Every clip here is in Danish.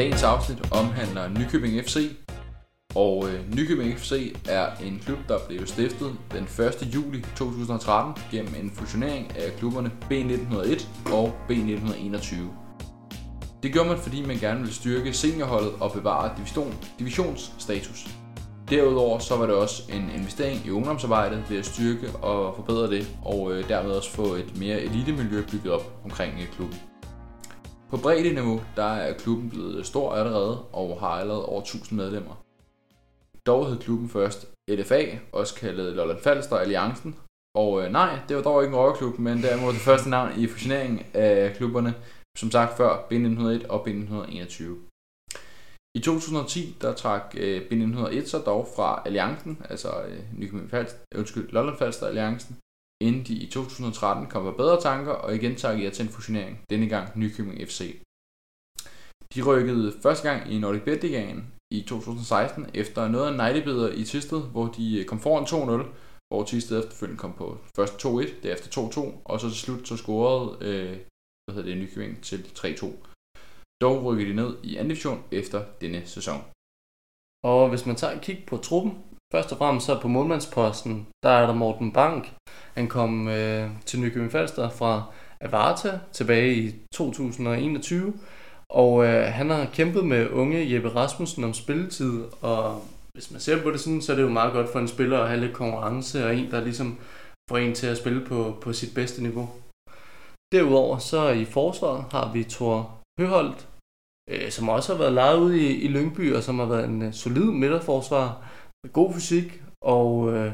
Dagens afsnit omhandler Nykøbing FC, og øh, Nykøbing FC er en klub, der blev stiftet den 1. juli 2013 gennem en fusionering af klubberne B1901 og B1921. Det gjorde man, fordi man gerne ville styrke seniorholdet og bevare division, divisionsstatus. Derudover så var det også en investering i ungdomsarbejdet ved at styrke og forbedre det, og øh, dermed også få et mere elitemiljø bygget op omkring øh, klubben. På bredde niveau, der er klubben blevet stor allerede og har allerede over 1000 medlemmer. Dog hed klubben først LFA, også kaldet Lolland Falster Alliancen. Og øh, nej, det var dog ikke en rockerklub, men derimod det første navn i fusioneringen af klubberne, som sagt før B1901 og B1921. I 2010 der trak øh, B1901 sig dog fra Alliancen, altså øh, Nykøbing Falster, undskyld, Lolland Falster Alliancen, inden de i 2013 kom på bedre tanker og igen takkede ja til en fusionering, denne gang Nykøbing FC. De rykkede første gang i Nordic Bet i 2016 efter noget af en nejlebeder i Tisted, hvor de øh, kom foran 2-0, hvor Tisted efterfølgende kom på først 2-1, derefter 2-2, og så til slut så scorede øh, hvad hedder det, Nykøbing til 3-2. Dog rykkede de ned i anden division efter denne sæson. Og hvis man tager et kig på truppen, først og fremmest så på målmandsposten, der er der Morten Bank. Han kom øh, til Nykøbing Falster fra Avarta tilbage i 2021, og øh, han har kæmpet med unge Jeppe Rasmussen om spilletid, og hvis man ser på det sådan, så er det jo meget godt for en spiller at have lidt konkurrence, og en, der ligesom får en til at spille på, på sit bedste niveau. Derudover så i forsvaret har vi Thor Høholdt, øh, som også har været lejet ude i, i Lyngby, og som har været en øh, solid midterforsvar god fysik, og øh,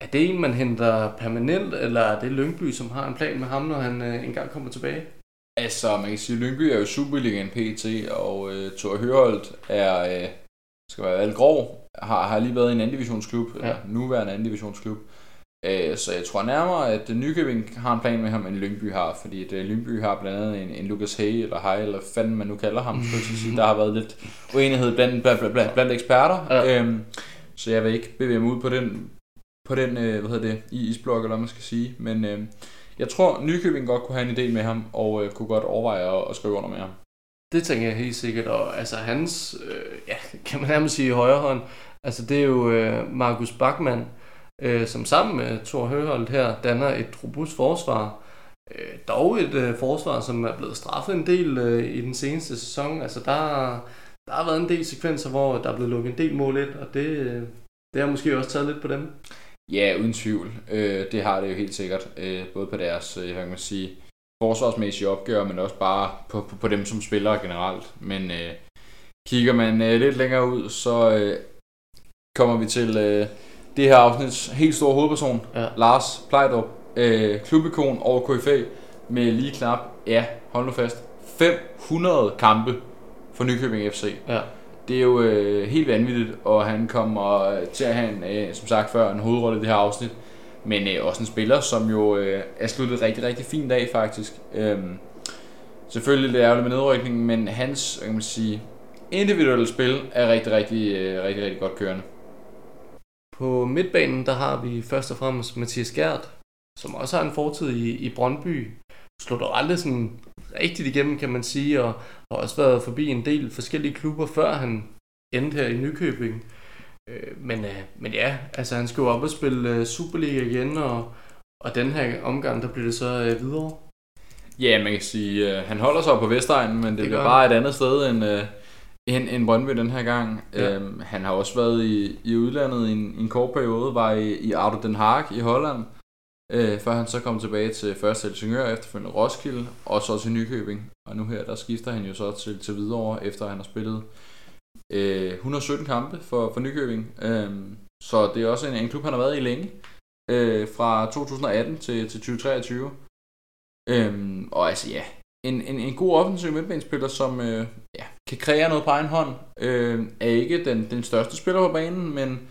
er det en, man henter permanent, eller er det Lyngby, som har en plan med ham, når han øh, engang kommer tilbage? Altså, man kan sige, at Lyngby er jo Superligaen PT, og øh, Thor Høholdt er, øh, skal være alt grov, har, har lige været i en anden divisionsklub, ja. eller nuværende anden divisionsklub. Øh, så jeg tror nærmere, at Nykøbing har en plan med ham, end Lyngby har, fordi at, øh, Lyngby har blandt andet en, en Lucas Hay, eller Hay, eller fanden man nu kalder ham, skulle sige. der har været lidt uenighed blandt, blandt, blandt, blandt eksperter. Ja. Øhm, så jeg vil ikke bevæge mig ud på den, på den øh, hvad hedder det, i isblok, eller hvad man skal sige. Men øh, jeg tror, Nykøbing godt kunne have en idé med ham, og øh, kunne godt overveje at, at skrive under med ham. Det tænker jeg helt sikkert, og altså hans, øh, ja, kan man nærmest sige højre hånd, altså det er jo øh, Markus Bachmann, øh, som sammen med Thor Høholdt her danner et robust forsvar. Øh, dog et øh, forsvar, som er blevet straffet en del øh, i den seneste sæson. Altså der, der har været en del sekvenser, hvor der er blevet lukket en del mål ind, og det, øh, det har måske også taget lidt på dem. Ja, uden tvivl. Øh, det har det jo helt sikkert. Øh, både på deres, øh, kan man sige, forsvarsmæssige opgør, men også bare på, på, på dem som spillere generelt. Men øh, kigger man øh, lidt længere ud, så øh, kommer vi til øh, det her afsnits helt store hovedperson, ja. Lars Plejdrup, øh, klubikon over KFA, med lige knap, ja, hold nu fast, 500 kampe for Nykøbing FC. Ja. Det er jo øh, helt vanvittigt, og han kommer til at have en, øh, som sagt før, en hovedrolle i det her afsnit. Men øh, også en spiller, som jo øh, er sluttet rigtig, rigtig fin dag faktisk. Øhm, selvfølgelig lidt ærgerligt med nedrykningen, men hans kan man sige, individuelle spil er rigtig, rigtig, øh, rigtig, rigtig godt kørende. På midtbanen, der har vi først og fremmest Mathias Gert, som også har en fortid i, i Brøndby. Slutter aldrig sådan rigtigt igennem, kan man sige, og har også været forbi en del forskellige klubber, før han endte her i Nykøbing. Øh, men, øh, men ja, altså han skal jo op og spille øh, Superliga igen, og, og den her omgang, der bliver det så øh, videre. Ja, man kan sige, øh, han holder sig på Vestegnen, men det, det bliver bare et andet sted end, øh, end, end Brøndby den her gang. Ja. Øhm, han har også været i, i udlandet i en, i en kort periode, var i, i Ardo Den Haag i Holland, øh, før han så kom tilbage til først Helsingør, efterfølgende Roskilde, og så til Nykøbing. Og nu her, der skifter han jo så til, til Hvidovre, efter han har spillet øh, 117 kampe for, for Nykøbing. Øh, så det er også en, en klub, han har været i længe, øh, fra 2018 til, til 2023. Øhm, og altså ja, en, en, en god offensiv midtbanespiller, som øh, ja, kan kreere noget på egen hånd. Øh, er ikke den, den største spiller på banen, men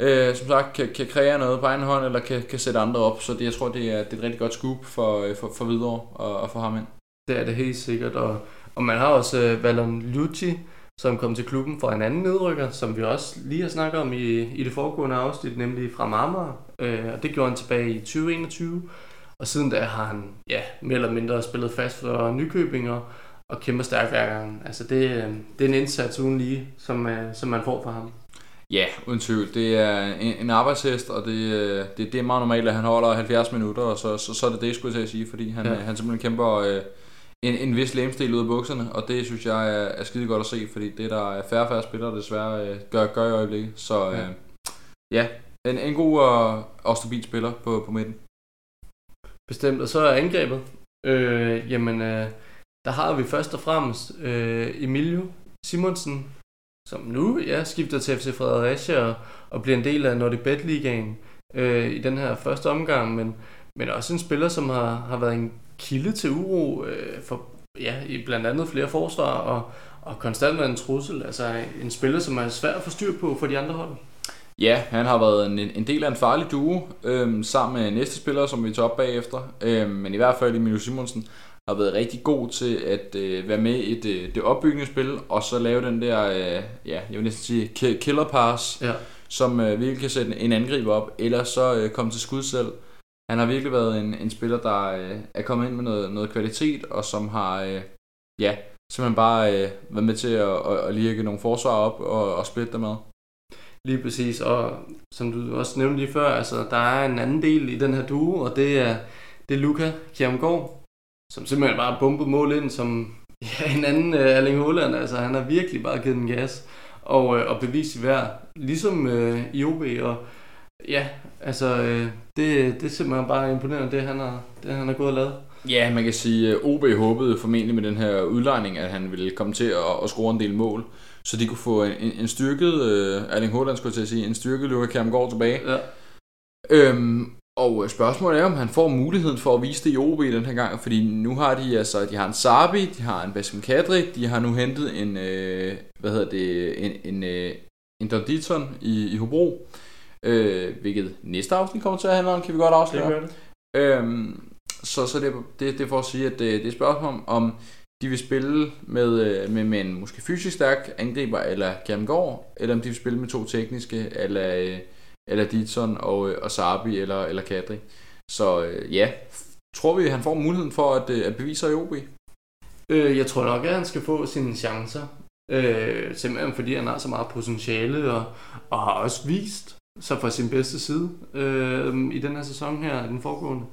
øh, som sagt kan, kan kreere noget på egen hånd, eller kan, kan sætte andre op. Så det, jeg tror, det er, det er et rigtig godt scoop for, øh, for, for videre og, og for ham ind. Det er det helt sikkert, og, og man har også øh, Valon Lucci, som kom til klubben fra en anden nedrykker, som vi også lige har snakket om i, i det foregående afsnit, nemlig fra Marmar. Øh, og det gjorde han tilbage i 2021. Og siden da har han ja, mere eller mindre spillet fast for Nykøbing og kæmper stærkt hver gang. Altså det, øh, det er en indsats uden lige, som, øh, som man får fra ham. Ja, uden tvivl. Det er en, en arbejdshest, og det, øh, det, det er meget normalt, at han holder 70 minutter, og så, så, så er det det, skulle jeg sige, fordi han, ja. han simpelthen kæmper øh, en, en vis lægemstil ud af bukserne, og det synes jeg er, er skide godt at se, fordi det der er færre og færre spillere desværre øh, gør, gør i øjeblikket. Så øh, ja. ja, en, en god og, og stabil spiller på, på midten. Bestemt, og så er angrebet. Øh, jamen, øh, der har vi først og fremmest øh, Emilio Simonsen, som nu ja, skifter til FC Fredericia og, og bliver en del af Nordic Bet Ligaen øh, i den her første omgang, men, men også en spiller, som har, har været en kilde til uro øh, for ja, i blandt andet flere forsvar og, og konstant været en trussel. Altså en spiller, som er svær at få styr på for de andre hold. Ja, han har været en, en del af en farlig duo, øhm, sammen med næste spiller, som vi tager op bagefter. Øhm, men i hvert fald Emilio Simonsen har været rigtig god til at øh, være med i det, det opbyggende spil, og så lave den der, øh, ja, jeg vil næsten sige, killer pass, ja. som øh, virkelig kan sætte en angriber op, eller så øh, komme til skud selv. Han har virkelig været en, en spiller, der øh, er kommet ind med noget, noget kvalitet, og som har, øh, ja, simpelthen bare øh, været med til at, at, at lirke nogle forsvar op og, og splitte dem med. Lige præcis, og som du også nævnte lige før, altså der er en anden del i den her duo, og det er, det er Luca Kjermgaard, som simpelthen bare bumpet mål ind som ja, en anden uh, Erling Haaland. Altså han har virkelig bare givet den gas og, uh, og bevist i hver, ligesom uh, i OB. Og ja, altså uh, det, det er simpelthen bare imponerende, det han har, det, han har gået og lavet. Ja, man kan sige, at OB håbede formentlig med den her udlejning, at han ville komme til at, at score en del mål så de kunne få en, en styrket, uh, Erling Haaland skulle jeg til at sige, en styrket Luka Kjermgaard tilbage. Ja. Øhm, og spørgsmålet er, om han får muligheden for at vise det i OB den her gang, fordi nu har de altså, de har en Sabi, de har en Basim Kadri, de har nu hentet en, øh, hvad hedder det, en, en, øh, en Donditon i, i Hobro, øh, hvilket næste afsnit kommer til at handle om, kan vi godt afsløre. Det det. Øhm, så så det, det, det for at sige, at det, det er et spørgsmål om, om de vil spille med, øh, med, med en måske fysisk stærk angriber eller Kjermgaard, eller om de vil spille med to tekniske, eller, øh, eller Ditson og, øh, og Sabi eller, eller Kadri. Så øh, ja, tror vi, han får muligheden for at, øh, at bevise sig i OB? Øh, jeg tror nok, at han skal få sine chancer. Øh, simpelthen fordi han har så meget potentiale og, og har også vist sig fra sin bedste side øh, i den her sæson her, den foregående.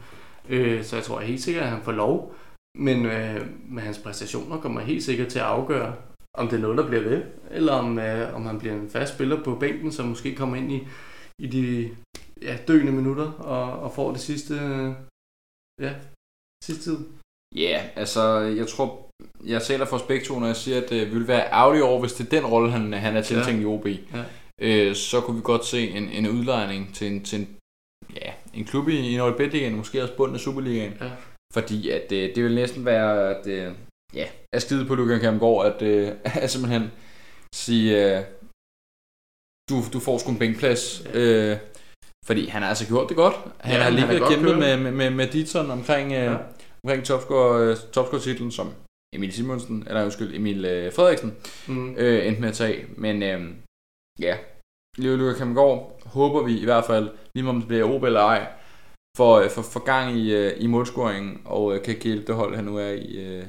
Øh, så jeg tror helt sikkert, at han får lov. Men øh, med hans præstationer kommer helt sikkert til at afgøre, om det er noget, der bliver ved, eller om, øh, om han bliver en fast spiller på bænken, som måske kommer ind i, i de ja, døende minutter og, og får det sidste, ja, sidste tid. Ja, yeah, altså jeg tror, jeg taler for begge to, når jeg siger, at det øh, ville være ærgerligt over, hvis det er den rolle, han, han er tiltænkt ja. i OB. Ja. Øh, så kunne vi godt se en, en udlejning til en, til en, ja, en klub i, i Norge måske også bunden af Superligaen. Ja fordi at øh, det vil næsten være at, øh, ja, at skide på Lukas Kjermgaard, at, øh, at simpelthen sige, øh, du, du får sgu en bænkplads. Øh, fordi han har altså gjort det godt. Han ja, har lige været kæmpet med, med, med, med Ditson omkring, øh, ja. omkring topscore, øh, topscore-titlen, som Emil Simonsen, eller undskyld, Emil øh, Frederiksen, mm. øh, endte med at tage. Men øh, ja, Leo Lukas Kjermgaard håber vi i hvert fald, lige om det bliver OB eller ej, for, øh, for, for gang i, øh, i målscoringen, og øh, kan hjælpe det hold, han nu er i,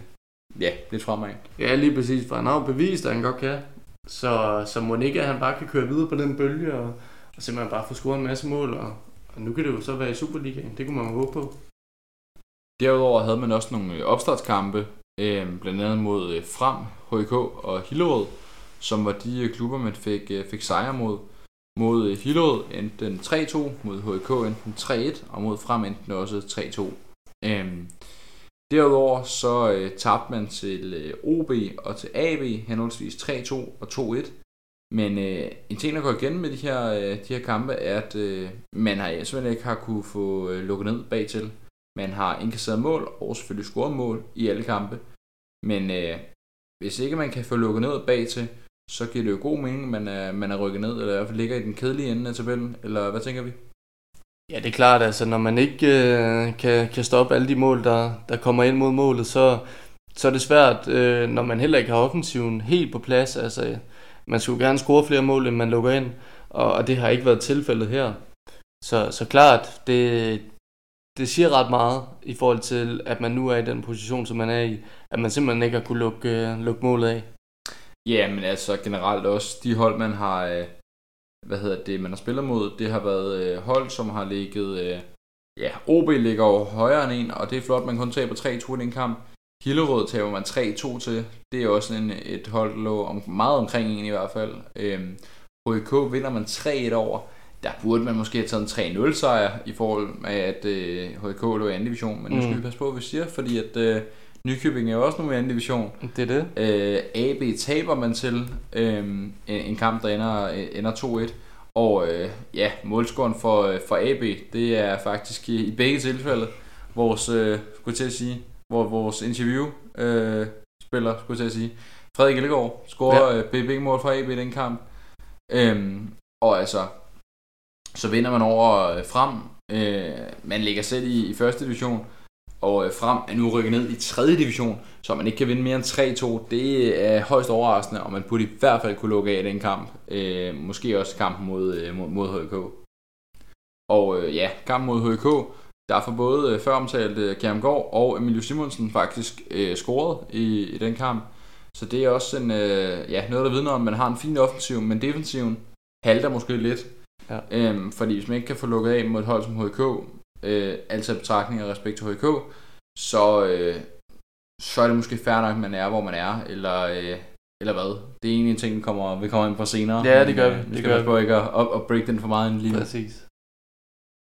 ja, lidt fremad. Ja, lige præcis, for han har jo bevist, at han godt kan. Så, så Monika, han bare kan køre videre på den bølge, og, og simpelthen bare få scoret en masse mål, og, og nu kan det jo så være i Superligaen. Det kunne man håbe på. Derudover havde man også nogle øh, opstartskampe, øh, blandt andet mod øh, Frem, HK og Hillerød, som var de øh, klubber, man fik, øh, fik sejre mod. Mod øh, Hillerød endte den 3-2, mod HK endte den 3-1, og mod Frem endte den også 3-2. Derudover så øh, tabte man til øh, OB og til AB henholdsvis 3-2 og 2-1. Men øh, en ting, der går igen med de her, øh, de her kampe, er, at øh, man har simpelthen ikke har kunne få øh, lukket ned bagtil. Man har indkasseret mål og selvfølgelig scoret mål i alle kampe. Men øh, hvis ikke man kan få lukket ned bagtil, så giver det jo god mening, at man er, man er rykket ned, eller i hvert fald ligger i den kedelige ende af tabellen, eller hvad tænker vi? Ja, det er klart, altså når man ikke øh, kan, kan stoppe alle de mål, der, der kommer ind mod målet, så, så er det svært, øh, når man heller ikke har offensiven helt på plads. Altså, man skulle gerne score flere mål, end man lukker ind, og, og det har ikke været tilfældet her. Så, så klart, det, det siger ret meget i forhold til, at man nu er i den position, som man er i. At man simpelthen ikke har kunne lukke, øh, lukke målet af. Ja, men altså generelt også de hold, man har, øh, hvad hedder det, man har spillet mod, det har været øh, hold, som har ligget, øh, ja, OB ligger over højere end en, og det er flot, man kun taber 3-2 i den kamp. Hillerød taber man 3-2 til. Det er også en, et hold, der lå om, meget omkring en i hvert fald. Øhm, HK vinder man 3-1 over. Der burde man måske have taget en 3-0 sejr i forhold med, at øh, HK lå i anden division. Men nu skal mm. vi passe på, hvad vi siger, fordi at øh, Nykøbing er jo også nu i anden division. Det er det. Øh, AB taber man til øh, en, en kamp, der ender, ender 2-1. Og øh, ja, målscoren for, øh, for AB, det er faktisk i, i begge tilfælde vores, øh, skulle til at sige, hvor vores interview øh, spiller, skulle jeg sige. Frederik Ellegaard scorer ja. øh, mål fra AB i den kamp. Øhm, og altså, så vinder man over øh, frem. Øh, man ligger selv i, i første division, og øh, frem er nu rykket ned i tredje division, så man ikke kan vinde mere end 3-2. Det er højst overraskende, og man burde i hvert fald kunne lukke af den kamp. Øh, måske også kampen mod, øh, mod, mod HK. Og øh, ja, kampen mod HK, der er for både øh, før omtalte Kjermgaard og Emilio Simonsen faktisk øh, scoret i, i den kamp. Så det er også en, øh, ja, noget, der vidner om, at man har en fin offensiv, men defensiven halter måske lidt. Ja. Øhm, fordi hvis man ikke kan få lukket af mod et hold som HK, øh, altså betragtning af respekt til HK, så, øh, så er det måske fair nok, at man er, hvor man er, eller, øh, eller hvad. Det er egentlig en ting, vi kommer, vi kommer ind på senere. Ja, det gør vi. Øh, det skal gør vi. på ikke at, at, at break den for meget ind lige Præcis.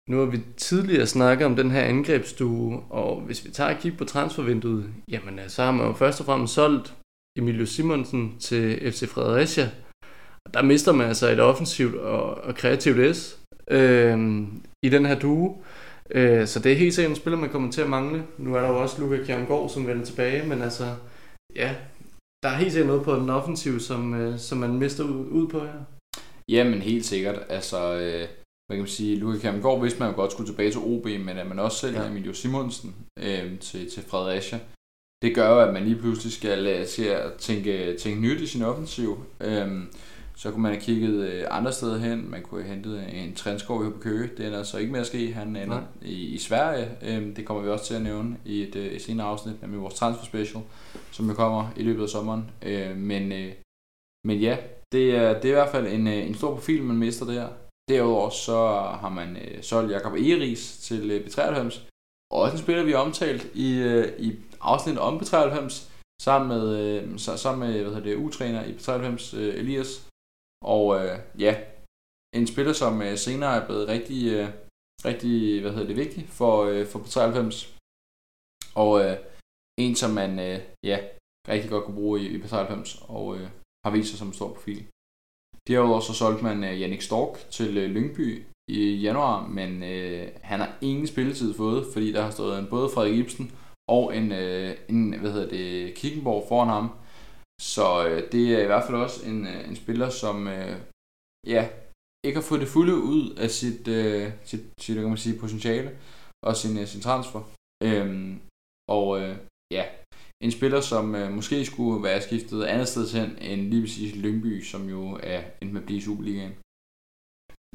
Nu har vi tidligere snakket om den her angrebsstue, og hvis vi tager et kig på transfervinduet, jamen øh, så har man jo først og fremmest solgt Emilio Simonsen til FC Fredericia. Der mister man altså et offensivt og, og kreativt S øh, i den her duo. Øh, så det er helt sikkert en spiller, man kommer til at mangle. Nu er der jo også Luka Kjermgaard, som vender tilbage, men altså, ja, der er helt sikkert noget på den offensiv, som, øh, som man mister ud, ud på her. Jamen helt sikkert. Altså, øh, hvad kan man sige, Luka Kjermgaard vidste man jo godt skulle tilbage til OB, men at man også sælger ja. Emilio Simonsen øh, til, til Fredericia, det gør jo, at man lige pludselig skal, øh, skal tænke, tænke nyt i sin offensiv. Øhm, så kunne man have kigget øh, andre steder hen. Man kunne have hentet en trendskov på Køge. Det er altså ikke mere at ske. Han ender i, i Sverige. Øhm, det kommer vi også til at nævne i et, øh, et senere afsnit, nemlig vores transfer special, som jo kommer i løbet af sommeren. Øh, men, øh, men ja, det er, det er i hvert fald en, en stor profil, man mister der. Derudover så har man øh, solgt Jakob Eris til øh, B93. Også en spiller, vi har omtalt i, øh, i afsnit om B93, sammen med, øh, sammen med hvad hedder det, U-træner i B93, øh, Elias. Og øh, ja, en spiller, som øh, senere er blevet rigtig, øh, rigtig hvad hedder det, vigtig for, øh, for B93. Og øh, en, som man øh, ja, rigtig godt kunne bruge i, i B93, og øh, har vist sig som en stor profil. Derudover så solgte man øh, Jannik Stork til øh, Lyngby i januar, men øh, han har ingen spilletid fået, fordi der har stået en, både Frederik Ibsen og en, øh, en hvad hedder det, Kickenborg foran ham. Så øh, det er i hvert fald også en, øh, en spiller, som øh, ja, ikke har fået det fulde ud af sit, øh, sit, sit kan man sige, potentiale og sin, øh, sin transfer. Øhm, og øh, ja, en spiller, som øh, måske skulle være skiftet andet sted hen end lige præcis Lyngby, som jo er endt med at blive i Superligaen.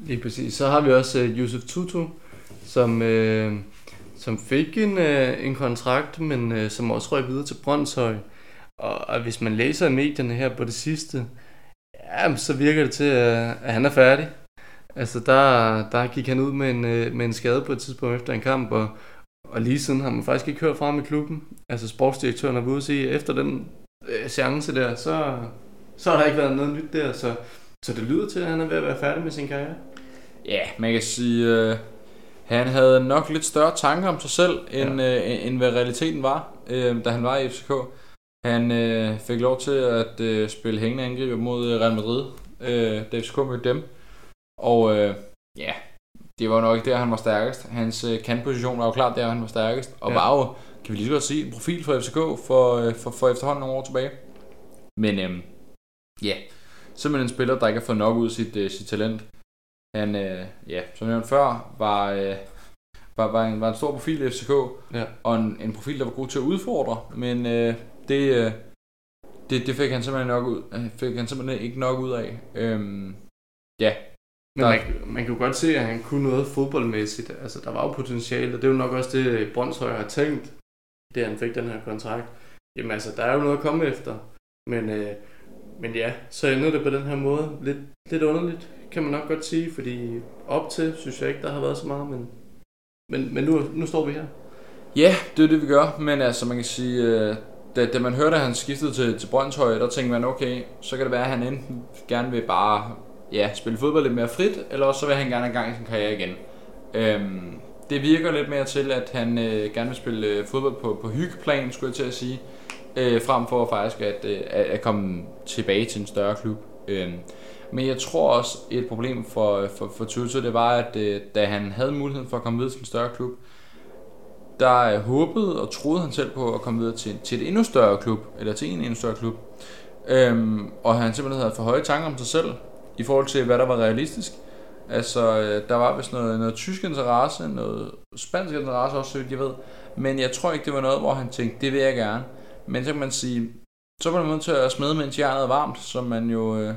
Lige præcis. Så har vi også øh, Yusuf Tutu, som, øh, som fik en, øh, en kontrakt, men øh, som også røg videre til Brøndshøj. Og, og hvis man læser medierne her på det sidste, ja, så virker det til, at, han er færdig. Altså, der, der gik han ud med en, med en skade på et tidspunkt efter en kamp, og, og lige siden har man faktisk ikke hørt fra ham i klubben. Altså, sportsdirektøren har været ude at sige, efter den øh, chance der, så, så har der ikke været noget nyt der, så så det lyder til, at han er ved at være færdig med sin karriere? Ja, man kan sige, øh, han havde nok lidt større tanker om sig selv, end, ja. øh, end hvad realiteten var, øh, da han var i FCK. Han øh, fik lov til at øh, spille hængende angriber mod øh, Real Madrid, øh, da FCK mødte dem. Og øh, ja, det var nok ikke der, han var stærkest. Hans øh, kantposition var jo klart der, han var stærkest. Og ja. var jo, kan vi lige så godt sige, en profil for FCK for, øh, for, for efterhånden nogle år tilbage. Men øh, ja, simpelthen en spiller, der ikke har fået nok ud af sit, uh, sit talent. Han, uh, ja, som jeg nævnte før, var, uh, var, var, en, var en stor profil i FCK, ja. og en, en profil, der var god til at udfordre, men uh, det, uh, det, det fik han simpelthen, nok ud, fik han simpelthen ikke nok ud af. Um, ja, Men Der- man, man kan jo godt se, at han kunne noget fodboldmæssigt. Altså, der var jo potentiale, og det er jo nok også det, Brøndshøj har tænkt, det han fik den her kontrakt. Jamen altså, der er jo noget at komme efter. Men, øh, men ja, så ender det på den her måde. Lidt, lidt underligt, kan man nok godt sige, fordi op til, synes jeg ikke, der har været så meget, men, men, men nu, nu står vi her. Ja, det er det, vi gør, men altså man kan sige, øh, da, da man hørte, at han skiftede til, til Brøndshøj, der tænkte man, okay, så kan det være, at han enten gerne vil bare ja, spille fodbold lidt mere frit, eller også så vil han gerne have gang i sin karriere igen. Øhm, det virker lidt mere til, at han øh, gerne vil spille øh, fodbold på, på hyggeplan, skulle jeg til at sige, øh, frem for faktisk at, øh, at, at komme tilbage til en større klub. Øhm, men jeg tror også, et problem for, for, for Tutu, det var, at øh, da han havde muligheden for at komme videre til en større klub, der øh, håbede og troede han selv på at komme videre til, til et endnu større klub, eller til en endnu større klub. Øhm, og han simpelthen havde for høje tanker om sig selv, i forhold til, hvad der var realistisk. Altså, øh, der var vist noget, noget tysk interesse, noget spansk interesse også, jeg ved. Men jeg tror ikke, det var noget, hvor han tænkte, det vil jeg gerne. Men så kan man sige, så var man nødt til at smede, mens jernet er varmt, som man jo øh,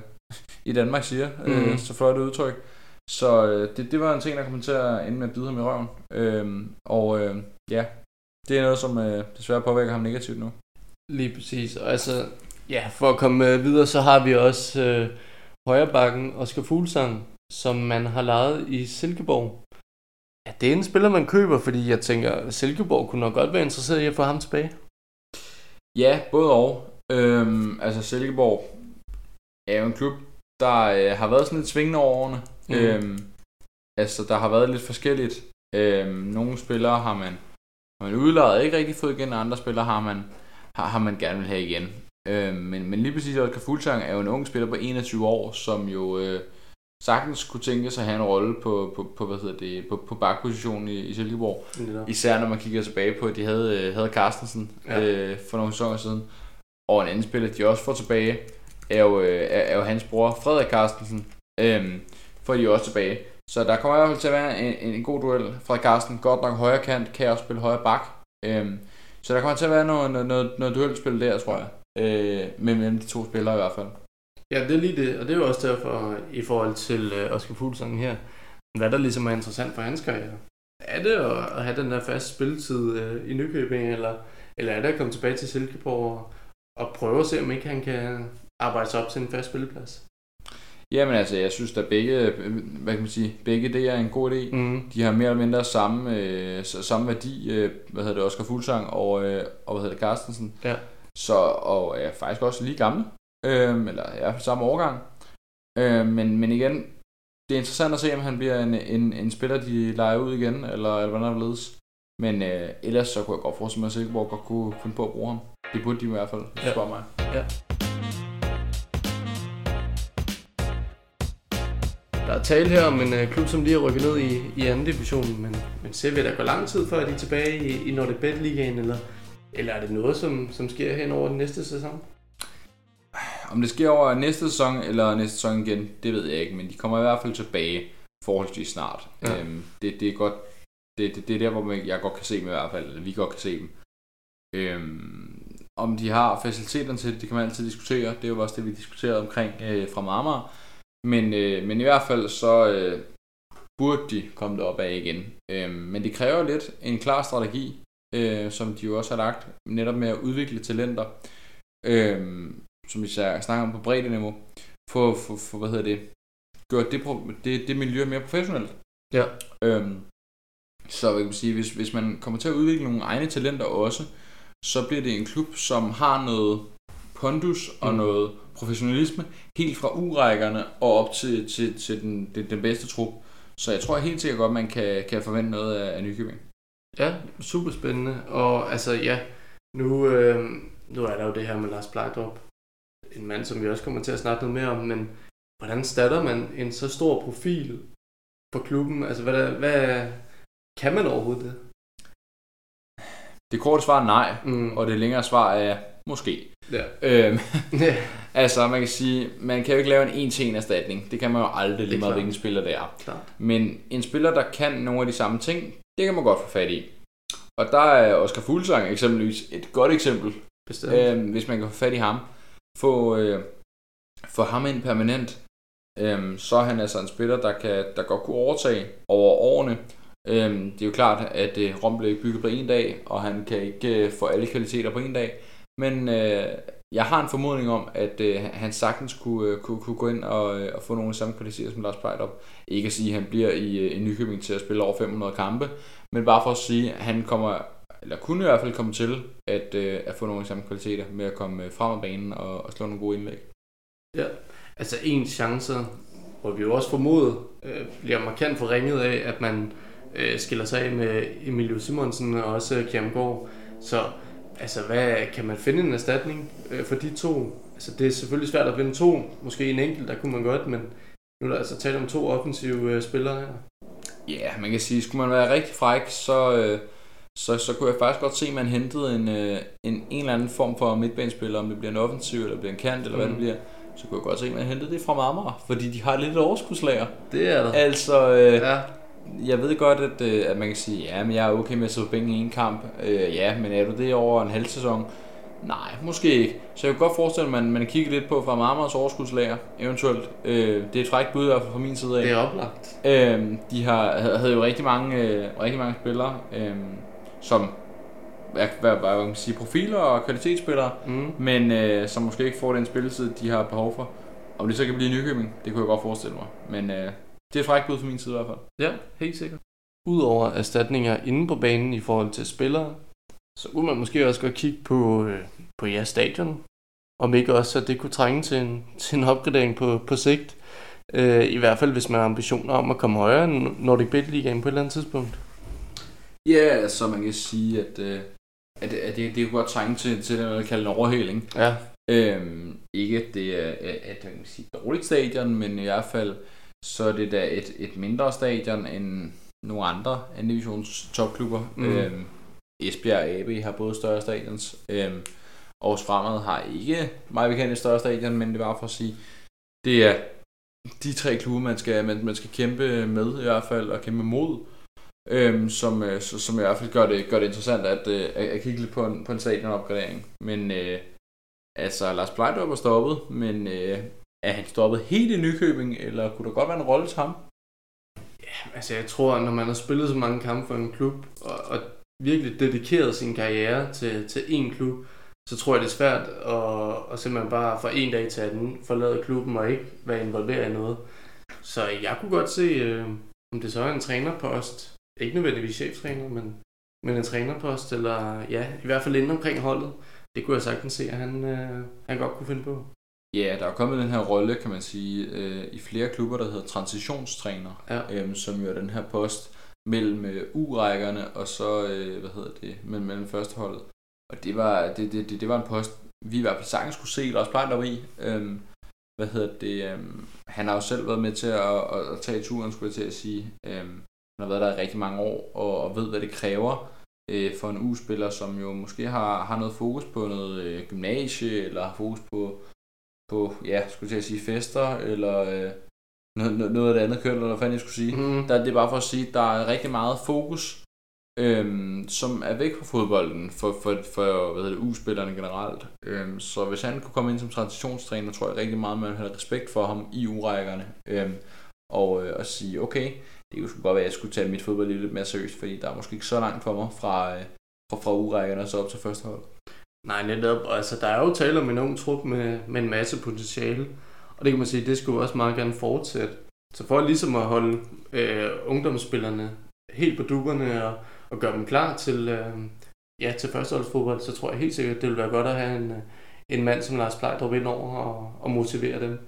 i Danmark siger, mm. øh, så flot udtryk. Så øh, det, det var en ting, der kom til at ende med at bide ham i røven. Øhm, og øh, ja, det er noget, som øh, desværre påvirker ham negativt nu. Lige præcis. Og altså, ja, for at komme øh, videre, så har vi også øh, højrebakken Oscar Fuglsang, som man har lejet i Silkeborg. Ja, det er en spiller, man køber, fordi jeg tænker, Silkeborg kunne nok godt være interesseret i at få ham tilbage. Ja, både og. Øhm, altså Silkeborg er jo en klub, der øh, har været sådan lidt svingende over årene. Mm. Øhm, altså der har været lidt forskelligt. Øhm, nogle spillere har man, har man udlejet ikke rigtig fået igen, og andre spillere har man, har, har man gerne vil have igen. Øhm, men, men lige præcis Oscar Fuglsang er jo en ung spiller på 21 år, som jo øh, sagtens kunne tænke sig at have en rolle på, på, på, hvad hedder det, på, på bakpositionen i, i Silkeborg. Især når man kigger tilbage på, at de havde, øh, havde Carstensen Ja. ja. øh, for nogle sæsoner siden. Og en anden spiller, de også får tilbage, er jo, øh, er, er jo hans bror, Frederik Carstensen. Øhm, får de også tilbage. Så der kommer i hvert fald til at være en, en, en god duel. Frederik Carsten, godt nok højre kant, kan også spille højre bak. Øhm, så der kommer til at være noget, noget, noget, noget duelspil der, tror jeg. Øh, mellem de to spillere i hvert fald. Ja, det er lige det, og det er jo også derfor, i forhold til øh, Oscar Fuglsang her, hvad der ligesom er interessant for hans karriere. Er det at, at have den der faste spilletid øh, i Nykøbing, eller, eller er det at komme tilbage til Silkeborg og, og prøve at se, om ikke han kan arbejde sig op til en fast spilleplads? Jamen altså, jeg synes at begge, hvad kan man sige, begge det er en god idé. Mm. De har mere eller mindre samme, øh, samme værdi, øh, hvad hedder det, Oscar Fuglsang og, øh, og hvad hedder det, Carstensen. Ja. Så, og er faktisk også lige gamle, øh, eller ja, samme årgang. Øh, men, men igen, det er interessant at se, om han bliver en, en, en spiller, de leger ud igen, eller, eller hvordan der ledes. Men øh, ellers så kunne jeg godt forestille mig, at Silkeborg godt kunne finde på at bruge ham. Det burde de i hvert fald, Ja. spørger mig. Ja. Der er tale her om en øh, klub, som lige er rykket ned i, i anden division, men, men ser vi, at der går lang tid, før de er tilbage i, i Nordebet Ligaen, eller, eller er det noget, som, som sker hen over den næste sæson? Om det sker over næste sæson eller næste sæson igen, det ved jeg ikke, men de kommer i hvert fald tilbage forholdsvis snart. Ja. Øhm, det, det er godt, det, det, det er der, hvor jeg godt kan se dem i hvert fald, eller vi godt kan se dem. Øhm, om de har faciliteterne til det, det kan man altid diskutere. Det er jo også det, vi diskuterede omkring øh, fra Marmar. Men, øh, men i hvert fald så øh, burde de komme derop af igen. Øhm, men det kræver lidt en klar strategi, øh, som de jo også har lagt, netop med at udvikle talenter. Øhm, som vi snakker om på breddeniveau, for, for, for hvad hedder det, gjort det, det, det miljø mere professionelt. Ja. Øhm, så hvad kan sige, hvis, hvis man kommer til at udvikle nogle egne talenter også, så bliver det en klub, som har noget pondus og Mm. noget professionalisme, helt fra urækkerne og op til, til, til den, den, den bedste trup. Så jeg tror helt sikkert godt, man kan, kan forvente noget af, af Nykøbing. Ja, super spændende. Og altså ja, nu, øh, nu er der jo det her med Lars Blagdrup. En mand, som vi også kommer til at snakke noget mere om, men hvordan starter man en så stor profil for klubben? Altså hvad, der, hvad kan man overhovedet det? Det korte svar er nej, Mm. og det længere svar er måske. Ja. Øhm. Altså, man kan sige, man kan jo ikke lave en en-til-en erstatning. Det kan man jo aldrig, lige meget hvilken spiller det er. Klart. Men en spiller, der kan nogle af de samme ting, det kan man godt få fat i. Og der er Oscar Fuglsang eksempelvis et godt eksempel, Bestemt. øh, hvis man kan få fat i ham. Få, øh, få ham ind permanent. øhm, så er han altså en spiller, der, kan, der godt kunne overtage over årene. Øhm, det er jo klart, at øh, Rom blev bygget på en dag, og han kan ikke øh, få alle kvaliteter på en dag. Men øh, jeg har en formodning om, at øh, han sagtens kunne, øh, kunne, kunne gå ind og, øh, og få nogle samme kvaliteter som Lars Plejdrup. Ikke at sige, at han bliver i, øh, i Nykøbing til at spille over 500 kampe, men bare for at sige, at han kommer, eller kunne i hvert fald komme til at, øh, at få nogle samme kvaliteter med at komme øh, frem af banen og, og slå nogle gode indlæg. Ja, altså en chance, hvor vi jo også formodet øh, bliver markant forringet af, at man øh, skiller sig af med Emilio Simonsen og også Kjermgaard. Så altså, hvad, kan man finde en erstatning øh, for de to? Altså, det er selvfølgelig svært at finde to. Måske en enkelt, der kunne man godt, men nu er der altså tale om to offensive øh, spillere her. Ja, yeah, man kan sige, skulle man være rigtig fræk, så, øh, så, så kunne jeg faktisk godt se, at man hentede en, øh, en, en eller anden form for midtbanespiller, om det bliver en offensiv, eller bliver en kant, eller mm. hvad det bliver. Så kunne jeg godt se, at man hentede det fra Marmara, fordi de har lidt overskudslager. Det er der. Altså, øh, ja. Jeg ved godt, at, øh, at man kan sige, ja, men jeg er okay med at sidde på bænken i en kamp. Øh, ja, men er du det over en halv sæson? Nej, måske ikke. Så jeg kunne godt forestille mig, at man, man kigger lidt på fra Marmaras overskudslager, eventuelt. Øh, det er et frækt bud i hvert fald fra min side af. Det er oplagt. Øh, de har, havde jo rigtig mange, øh, rigtig mange spillere, øh, som hvad, hvad, hvad man kan sige, profiler og kvalitetsspillere, mm. men øh, som måske ikke får den spilletid, de har behov for. Om det så kan blive Nykøbing, det kunne jeg godt forestille mig. Men øh, det er frækt bud fra min side i hvert fald. Ja, helt sikkert. Udover erstatninger inde på banen i forhold til spillere, så kunne man måske også godt kigge på, øh, på jeres stadion. Om ikke også, at det kunne trænge til en, til en opgradering på, på sigt. Øh, I hvert fald, hvis man har ambitioner om at komme højere end Nordic Bet Ligaen på et eller andet tidspunkt. Ja, yeah, så man kan sige, at, øh, at, at det, det kunne godt trænge til, til det, man kalder en overhaling. Ja. Øhm, ikke at det er et, et, et dårligt stadion, men i hvert fald så er det da et, et mindre stadion end nogle andre anden divisions topklubber. Mm. Øhm, Esbjerg og AB har både større stadions. Øhm, Aarhus Fremad har ikke meget bekendt et større stadion, men det var for at sige, det er de tre klubber, man skal, man, man skal kæmpe med i hvert fald, og kæmpe mod, øhm, som, øh, som i hvert fald gør det, gør det interessant at, øh, at, kigge lidt på en, på en stadionopgradering. Men øh, altså, Lars Plejdrup er stoppet, men øh, er han stoppet helt i Nykøbing, eller kunne der godt være en rolle til ham? Ja, altså jeg tror, når man har spillet så mange kampe for en klub, og, og virkelig dedikeret sin karriere til, til én klub, så tror jeg, det er svært at, at simpelthen bare fra en dag til anden forlade klubben og ikke være involveret i noget. Så jeg kunne godt se, øh, om det så er en trænerpost, ikke nødvendigvis cheftræner, men, men en trænerpost, eller ja, i hvert fald inden omkring holdet. Det kunne jeg sagtens se, at han, øh, han godt kunne finde på. Ja, der er kommet den her rolle, kan man sige, øh, i flere klubber, der hedder transitionstræner, ja. øh, som jo er den her post mellem øh, U-rækkerne og så, øh, hvad hedder det, mellem, mellem førsteholdet. Og det var, det, det, det, det var en post, vi i hvert fald sagtens skulle se Lars Plejdrup i. Øhm, hvad hedder det, øhm, han har jo selv været med til at, at, at tage turen, skulle jeg til at sige. Øhm, han har været der i rigtig mange år, og, og ved, hvad det kræver øh, for en U-spiller, som jo måske har, har noget fokus på noget øh, gymnasie, eller har fokus på, på ja, skulle jeg sige fester, eller øh, noget, noget af det andet køn, eller hvad fanden jeg skulle sige. Mm. Der, det er bare for at sige, at der er rigtig meget fokus, øhm, som er væk fra fodbolden, for, for, for hvad hedder det, U-spillerne generelt. Øhm, så hvis han kunne komme ind som transitionstræner, tror jeg rigtig meget, man har respekt for ham i U-rækkerne. Øhm, og, øh, og sige, okay, det kunne godt være, at jeg skulle tage mit fodbold lidt mere seriøst, fordi der er måske ikke så langt for mig fra, øh, fra, fra U-rækkerne og så op til første hold. Nej, netop. Altså, der er jo tale om en ung trup med, med en masse potentiale. Og det kan man sige, det skulle også meget gerne fortsætte. Så for ligesom at holde øh, ungdomsspillerne helt på dupperne og, og gøre dem klar til, øh, ja, til førsteholdsfodbold, så tror jeg helt sikkert, det vil være godt at have en, en mand som Lars Plejdrup ind over og, og motivere dem.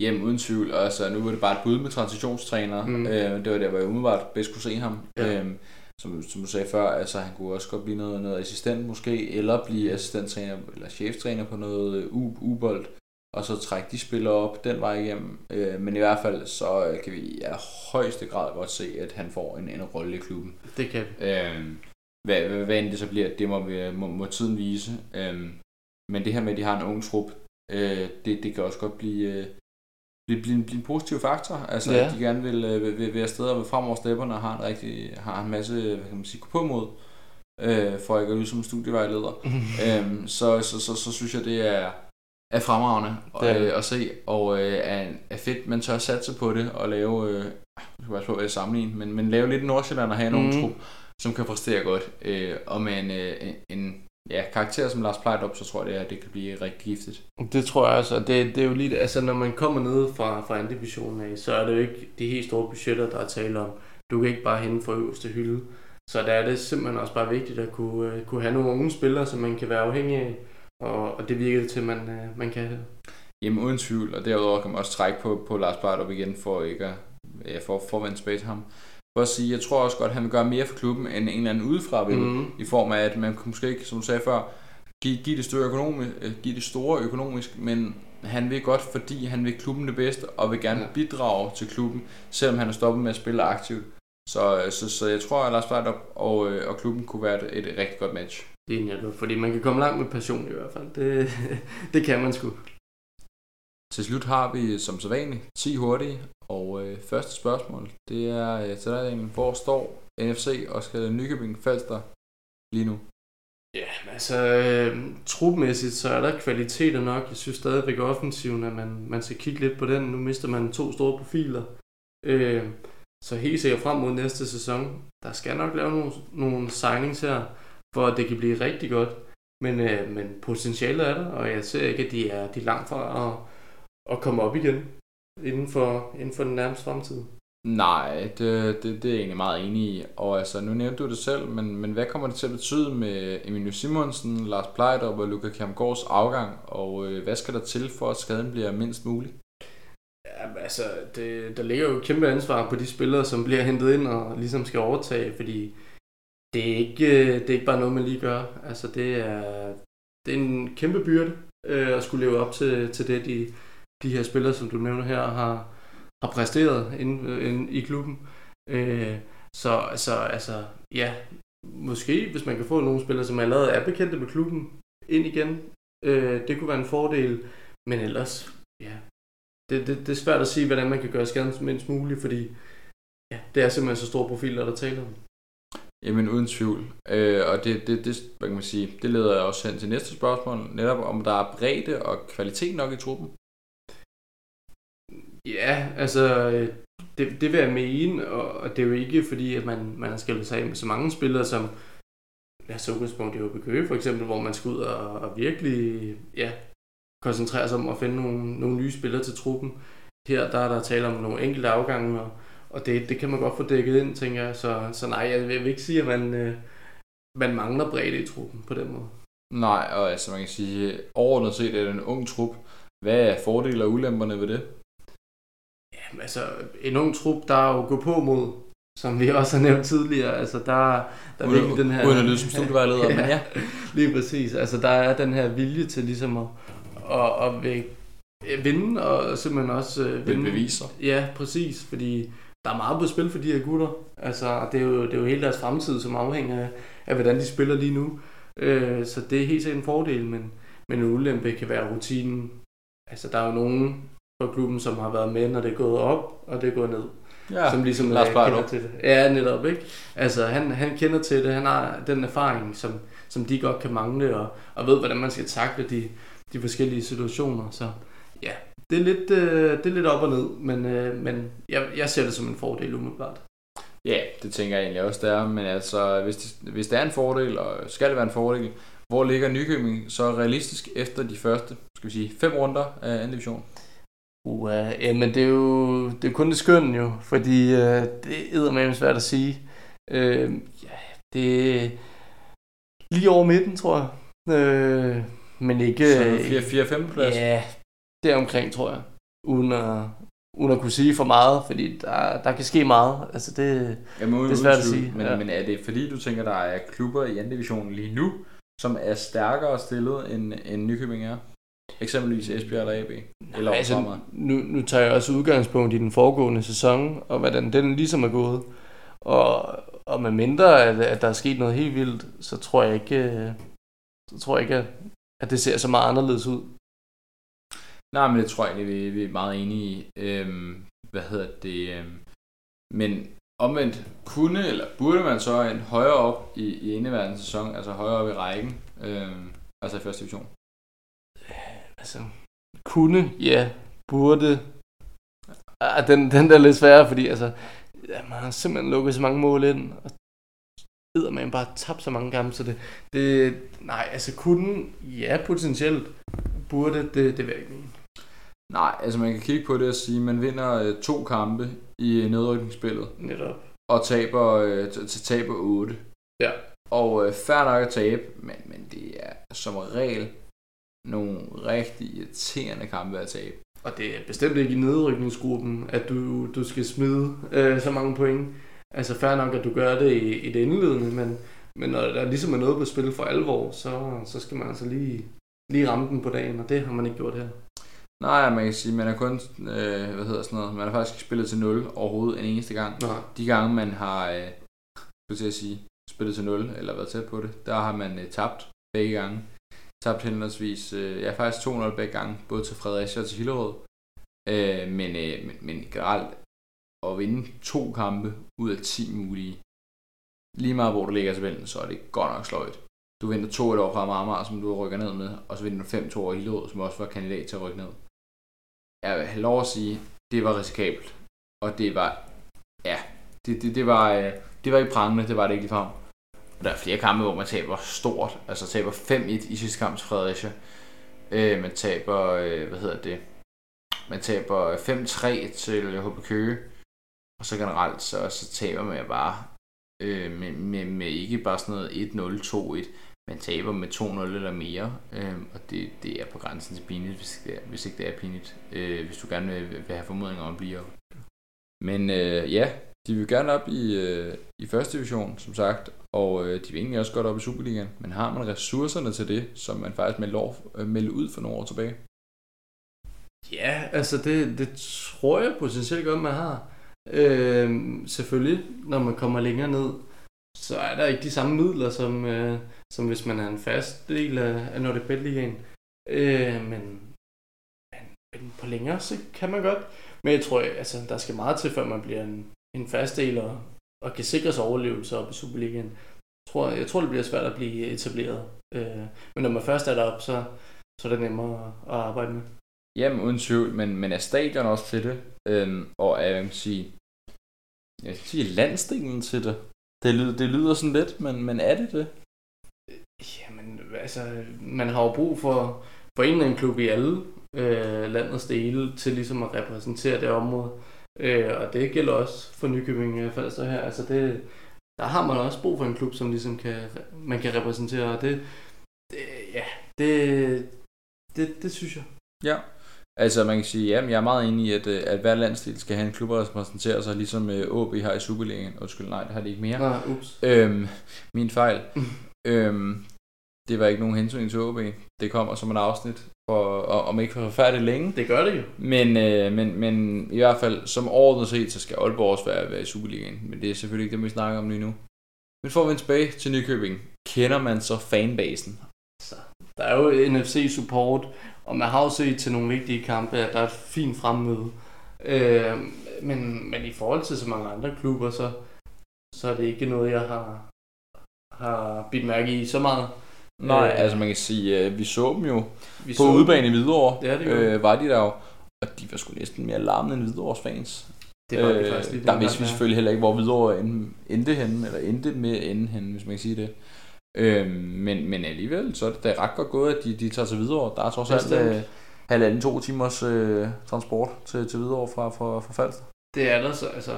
Jamen uden tvivl, altså nu er det bare et bud med transitionstræner. Mm. Øh, det var der, hvor jeg umiddelbart bedst kunne se ham. Ja. Øhm, som, som du sagde før, altså han kunne også godt blive noget, noget assistent måske, eller blive assistenttræner eller cheftræner på noget U-bold og så trække de spillere op den vej igennem. Øh, men i hvert fald, så øh, kan vi i højeste grad godt se, at han får en, en rolle i klubben. Det kan vi. Øh, hvad, hvad, hvad end det så bliver, det må, vi, må, må tiden vise. Øh, men det her med, at de har en ung trup, øh, det, det kan også godt blive, øh, blive, blive, blive en positiv faktor. Altså, ja. at de gerne vil, øh, vil, vil være steder og vil frem over stepperne og har en, rigtig, har en masse, hvad kan man sige, på mod, øh, for at ikke at lyde som studievejleder. øhm, så, så, så, så, synes jeg, det er, er fremragende Det det. øh, at se, og øh, er, er fedt, man tør satse på det og lave, øh, jeg skal bare på, hvad jeg sammenligne, men, men lave lidt Nordsjælland og have mm. trup, som kan præstere godt. Øh, og med en, øh, en ja, karakter som Lars Plejdrup, så tror jeg, det, er, det kan blive rigtig giftigt. Det tror jeg også, og det, det er jo lige, altså når man kommer ned fra, fra anden divisionen af, så er det jo ikke de helt store budgetter, der er tale om. Du kan ikke bare hente fra øverste hylde. Så der er det simpelthen også bare vigtigt at kunne, øh, kunne have nogle unge spillere, som man kan være afhængig af, og, og det virker det til, at man, øh, man kan. Jamen uden tvivl, og derudover kan man også trække på, på Lars Plejdrup igen, for ikke at, ja, for, for at vende tilbage til ham. For at sige, jeg tror også godt, at han vil gøre mere for klubben, end en eller anden udefra vil. Mhm. i form af, at man kunne måske ikke, som du sagde før, give, give, det, store økonomisk, øh, give det store økonomisk, men han vil godt, fordi han vil klubben det bedste, og vil gerne Ja. bidrage til klubben, selvom han er stoppet med at spille aktivt. Så, så, så jeg tror, at Lars Plejdrup og, øh, og klubben kunne være et, et rigtig godt match. Det er hjælp, fordi man kan komme langt med passion i hvert fald. Det, det kan man sgu. Til slut har vi som sædvanligt 10 hurtige, og øh, første spørgsmål, det er øh, til dig, Daniel. Hvor står NFC og skal Nykøbing Falster lige nu? Ja, altså øh, trupmæssigt, så er der kvaliteter nok. Jeg synes stadigvæk offensiven, at man, man skal kigge lidt på den. Nu mister man to store profiler. Øh, så helt sikkert frem mod næste sæson, der skal nok lave nogle, nogle signings her, for at det kan blive rigtig godt. Men, øh, men potentialet er der, og jeg ser ikke, at de er, de er langt fra at, at komme op igen inden for, inden for den nærmeste fremtid. Nej, det, det, det er jeg egentlig meget enig i. Og altså, nu nævnte du det selv, men, men hvad kommer det til at betyde med Emilio Simonsen, Lars Plejdrup og Luka Kjermgaards afgang? Og øh, hvad skal der til for, at skaden bliver mindst mulig? Ja, altså, det, der ligger jo et kæmpe ansvar på de spillere, som bliver hentet ind og ligesom skal overtage, fordi det er ikke, det er ikke bare noget, man lige gør. Altså, det er, det er en kæmpe byrde øh, at skulle leve op til, til det, de, de her spillere, som du nævner her, har, har præsteret inde, inde i klubben. Øh, så altså, altså, ja, måske hvis man kan få nogle spillere, som allerede er bekendte med klubben, ind igen, øh, det kunne være en fordel. Men ellers, ja, det, det, det er svært at sige, hvordan man kan gøre skaden mindst muligt, fordi ja, det er simpelthen så store profiler, der taler om. Jamen uden tvivl. Øh, og det, det, det, hvad kan man sige, det leder også hen til næste spørgsmål, netop om der er bredde og kvalitet nok i truppen. Ja, altså, det, det vil jeg mene, og, og det er jo ikke fordi, at man, man har skældt sig af med så mange spillere, som lad os udgangspunkt i HB Køge for eksempel, hvor man skal ud og, og virkelig ja, koncentrere sig om at finde nogle, nogle nye spillere til truppen. Her der er der tale om nogle enkelte afgange, og, og det, det kan man godt få dækket ind, tænker jeg. Så, så nej, jeg vil ikke sige, at man, øh, man mangler bredde i truppen på den måde. Nej, og altså man kan sige, overordnet set er det en ung trup. Hvad er fordele og ulemperne ved det? Altså, en ung trup, der er jo gå på mod, som vi også har nævnt tidligere. Altså, der, der er Uden- virkelig den her... uden at lyde som studievejleder, men ja. Lige præcis. Altså, der er den her vilje til ligesom at, at, at vil vinde, og simpelthen også øh, vinde. bevise sig. Ja, præcis. Fordi der er meget på spil for de her gutter. Altså, det er jo, det er jo hele deres fremtid, som afhænger af, af hvordan de spiller lige nu. Øh, så det er helt sikkert en fordel, men, men en ulempe kan være rutinen. Altså, der er jo nogen fra klubben, som har været med, når det er gået op, og det er gået ned. Ja, som ligesom Lars øh, Plejdrup. kender til det. Ja, netop, ikke? Altså, han, han kender til det, han har den erfaring, som, som de godt kan mangle, og, og ved, hvordan man skal takle de, de forskellige situationer, så ja, det er lidt, øh, det er lidt op og ned, men, øh, men jeg, jeg ser det som en fordel umiddelbart. Ja, det tænker jeg egentlig også, der er. Men altså, hvis det, hvis det er en fordel, og skal det være en fordel, hvor ligger Nykøbing så realistisk efter de første, skal vi sige, fem runder af anden division? Uh, jamen det er jo det er kun det skønne jo, fordi øh, det er med svært at sige. Øh, ja, det er lige over midten, tror jeg. Øh, men ikke... Så 4-5 plads? Ja, det omkring, tror jeg. Uden at, uden at kunne sige for meget, fordi der, der kan ske meget. Altså det, Jamen, det er svært at sige. Men, ja. men er det fordi, du tænker, der er klubber i anden division lige nu, som er stærkere stillet, end, end Nykøbing er? Eksempelvis Esbjerg eller AB? Eller altså, altså, nu, nu tager jeg også udgangspunkt i den foregående sæson, og hvordan den ligesom er gået. Og, og med mindre, at, at der er sket noget helt vildt, så tror jeg ikke, øh, så tror jeg ikke at, at det ser så meget anderledes ud. Nej, men det tror jeg egentlig, vi, vi er meget enige i. Øhm, hvad hedder det? Øhm, men omvendt, kunne eller burde man så en højere op i, i indeværende sæson, altså højere op i rækken, øhm, altså i første division? Altså, kunne, ja, burde. Ah, den, den der er lidt sværere, fordi altså, ja, man har simpelthen lukket så mange mål ind, og ved man bare tabt så mange kampe, så det, det nej, altså kunne, ja, potentielt, burde, det, det vil jeg ikke mene. Nej, altså man kan kigge på det og sige, at man vinder øh, to kampe i nedrykningsspillet, Netop. og taber, øh, taber 8. Ja. Og øh, fair nok at tabe, men, men det er som regel nogle rigtig irriterende kampe at tabe. Og det er bestemt ikke i nedrykningsgruppen, at du, du skal smide øh, så mange point. Altså fair nok, at du gør det i, i det indledende, men, men når der ligesom er noget på spil for alvor, så, så skal man altså lige, lige ramme den på dagen, og det har man ikke gjort her. Nej, man kan sige, man er kun, øh, hvad hedder sådan noget, man har faktisk spillet til 0 overhovedet en eneste gang. Nej. De gange, man har, øh, skulle at sige, spillet til 0, eller været tæt på det, der har man øh, tabt begge gange. Tabt henholdsvis, øh, ja faktisk 2-0 begge gange, både til Fredericia og til Hillerød. Øh, men, øh, men, men generelt, at vinde to kampe ud af 10 mulige, lige meget hvor du ligger i tabellen, så er det godt nok sløjt. Du vinder 2 et over fra Marmar, som du rykker ned med, og så vinder du 5-2 over Hillerød, som også var kandidat til at rykke ned. Jeg vil have lov at sige, det var risikabelt. Og det var, ja, det, det, det var, øh, det var ikke prangende, det var det ikke ligefrem. Og der er flere kampe, hvor man taber stort. Altså taber 5-1 i sidste kamp til Fredericia. Øh, man taber, øh, hvad hedder det? Man taber øh, 5-3 til øh, HB Køge. Og så generelt, så, så taber man bare øh, med, med, med, ikke bare sådan noget 1-0, 2-1. Man taber med 2-0 eller mere. Øh, og det, det er på grænsen til pinligt, hvis, det er, hvis ikke det er pinligt. Øh, hvis du gerne vil, vil have formodninger om at blive op. Men øh, ja, de vil gerne op i, øh, i første division, som sagt, og øh, de vil egentlig også godt op i Superligaen. Men har man ressourcerne til det, som man faktisk meldte, over, øh, meldte ud for nogle år tilbage? Ja, altså det, det tror jeg potentielt godt, man har. Øh, selvfølgelig, når man kommer længere ned, så er der ikke de samme midler, som, øh, som hvis man er en fast del af, af Nordic Bet Ligaen. Øh, men, men, men på længere sigt kan man godt. Men jeg tror, altså, der skal meget til, før man bliver en, en fast del og, og kan sikre sig overlevelse op i Superligaen. Jeg tror, jeg tror, det bliver svært at blive etableret. Øh, men når man først er deroppe, så, så er det nemmere at arbejde med. Jamen, uden tvivl, men, men er stadion også til det? Øhm, og er, jeg kan sige, jeg kan sige landsdelen til det? Det lyder, det lyder sådan lidt, men, men er det det? Jamen, altså, man har jo brug for, for en eller anden klub i alle øh, landets dele til ligesom at repræsentere det område. Øh, og det gælder også for Nykøbing øh, Falster her. Altså det, der har man også brug for en klub, som ligesom kan, man kan repræsentere. Og det, det ja, det, det, det synes jeg. Ja. Altså man kan sige, ja, jeg er meget enig i, at, øh, at hver landsdel skal have en klub, der repræsenterer sig, ligesom AB har i Superligaen. Undskyld, nej, det har de ikke mere. Nej, ups. Øhm, min fejl. øhm, det var ikke nogen hensyn til AB. Det kommer som et afsnit, for, og, om ikke for forfærdeligt længe. Det gør det jo. Men, øh, men, men i hvert fald, som overordnet set, så skal Aalborg også være, være i Superligaen. Men det er selvfølgelig ikke det, vi snakker om lige nu. Men for at vende tilbage til Nykøbing, kender man så fanbasen? Så, der er jo NFC-support, og man har jo set til nogle vigtige kampe, at der er et fint fremmøde. Øh, men, men i forhold til så mange andre klubber, så, så er det ikke noget, jeg har, har bidt mærke i så meget. Nej, Øh, altså man kan sige, at vi så dem jo Vi på udebane i Hvidovre. Ja, det øh, var de der jo. Og de var sgu næsten mere larmende end Hvidovres fans. Det var øh, de faktisk lige Der vidste vi selvfølgelig heller ikke, hvor Hvidovre end- endte henne, eller endte med at ende henne, hvis man kan sige det. Øh, men, men alligevel, så er det da ret godt gået, at de, de tager til Hvidovre. Der er trods alt øh, halvanden, to timers øh, transport til, til Hvidovre fra, fra, fra Falster. Det er der så, altså,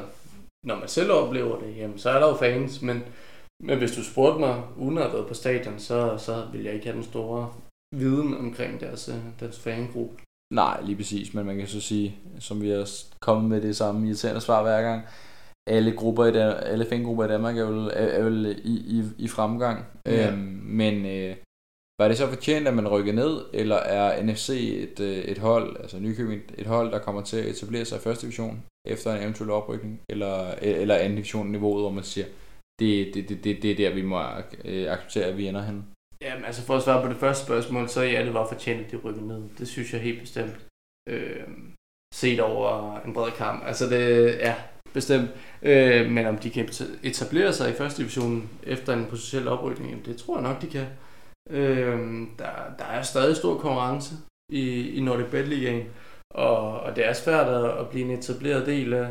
når man selv oplever det, jamen, så er der jo fans, men, men hvis du spurgte mig, uden at have været på stadion, så, så vil jeg ikke have den store viden omkring deres, øh, deres fangruppe. Nej, lige præcis, men man kan så sige, som vi har kommet med det samme irriterende svar hver gang, alle grupper i der, alle fangrupper i Danmark er vel, er, vel i, i, i fremgang. Ja. Øhm, men øh, var det så fortjent, at man rykker ned, eller er NFC et, øh, et hold, altså Nykøbing et hold, der kommer til at etablere sig i første division efter en eventuel oprykning, eller, eller anden division niveauet, hvor man siger, det, det, det, det, det er der, vi må øh, acceptere, at vi ender hen. Jamen, altså for at svare på det første spørgsmål, så ja, det var fortjent, at de rykkede ned. Det synes jeg helt bestemt. Øh, set over en bred kamp. Altså det, ja, bestemt. Øh, men om de kan etablere sig i første division efter en potentiel oprykning, jamen, det tror jeg nok, de kan. Øh, der, der er stadig stor konkurrence. i, i Nordic Bet Ligaen. Og, og det er svært at, at blive en etableret del af,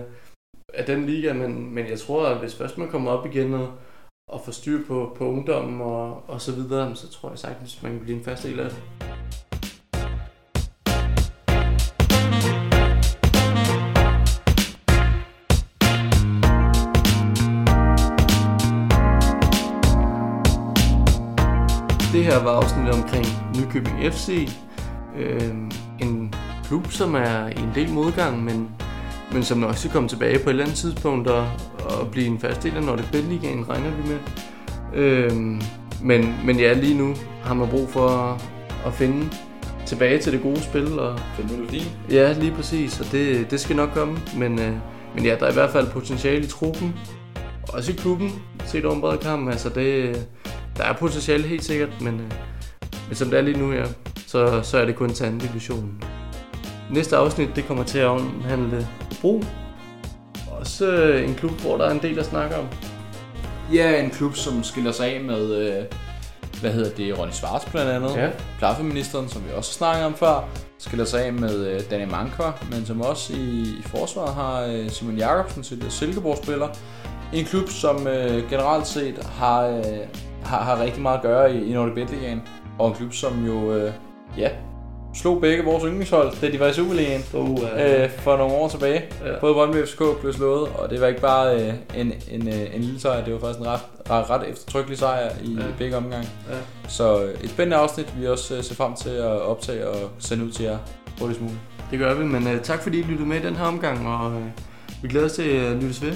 af den liga, men, men jeg tror, at hvis først man kommer op igen og, og får styr på, på ungdommen og, og så videre, så tror jeg sagtens, man kan blive en fast del af det. Det her var afsnittet omkring Nykøbing FC. Øh, en klub, som er i en del modgang, men, men som nok skal komme tilbage på et eller andet tidspunkt og, og blive en fast del af Nordic Bet Ligaen, regner vi med. Øh, men, men ja, lige nu har man brug for at, at finde tilbage til det gode spil. Og, Find melodien. ja, lige præcis, og det, det skal nok komme. Men, øh, men ja, der er i hvert fald potentiale i truppen. Også i klubben, set over en bred kamp. Altså det, der er potentiale helt sikkert, men, øh, men som det er lige nu, ja, så, så er det kun anden division. Næste afsnit, det kommer til at omhandle Bro. Også øh, en klub, hvor der er en del at snakke om. Ja, en klub, som skiller sig af med, øh, hvad hedder det, Ronny Schwartz blandt andet. Ja. Plaffeministeren, som vi også snakkede om før, skiller sig af med øh, Danny Mankva, men som også i, i forsvaret har øh, Simon Jakobsen, tidligere Silkeborg-spiller. En klub, som øh, generelt set har, øh, har, har rigtig meget at gøre i, i Nordic Bet Ligaen. Og en klub, som jo, øh, ja, slog begge vores yndlingshold, da de var i Superligaen Uh, øh, for nogle år tilbage. Ja. Både Brøndby FCK blev slået, og det var ikke bare øh, en, en, øh, en lille sejr, det var faktisk en ret, ret, ret eftertrykkelig sejr i ja. begge omgange. ja. Så øh, et spændende afsnit, vi også øh, ser frem til at optage og sende ud til jer hurtigst muligt. Det gør vi, men uh, tak fordi I lyttede med i den her omgang, og uh, vi glæder os til at lyttes ved.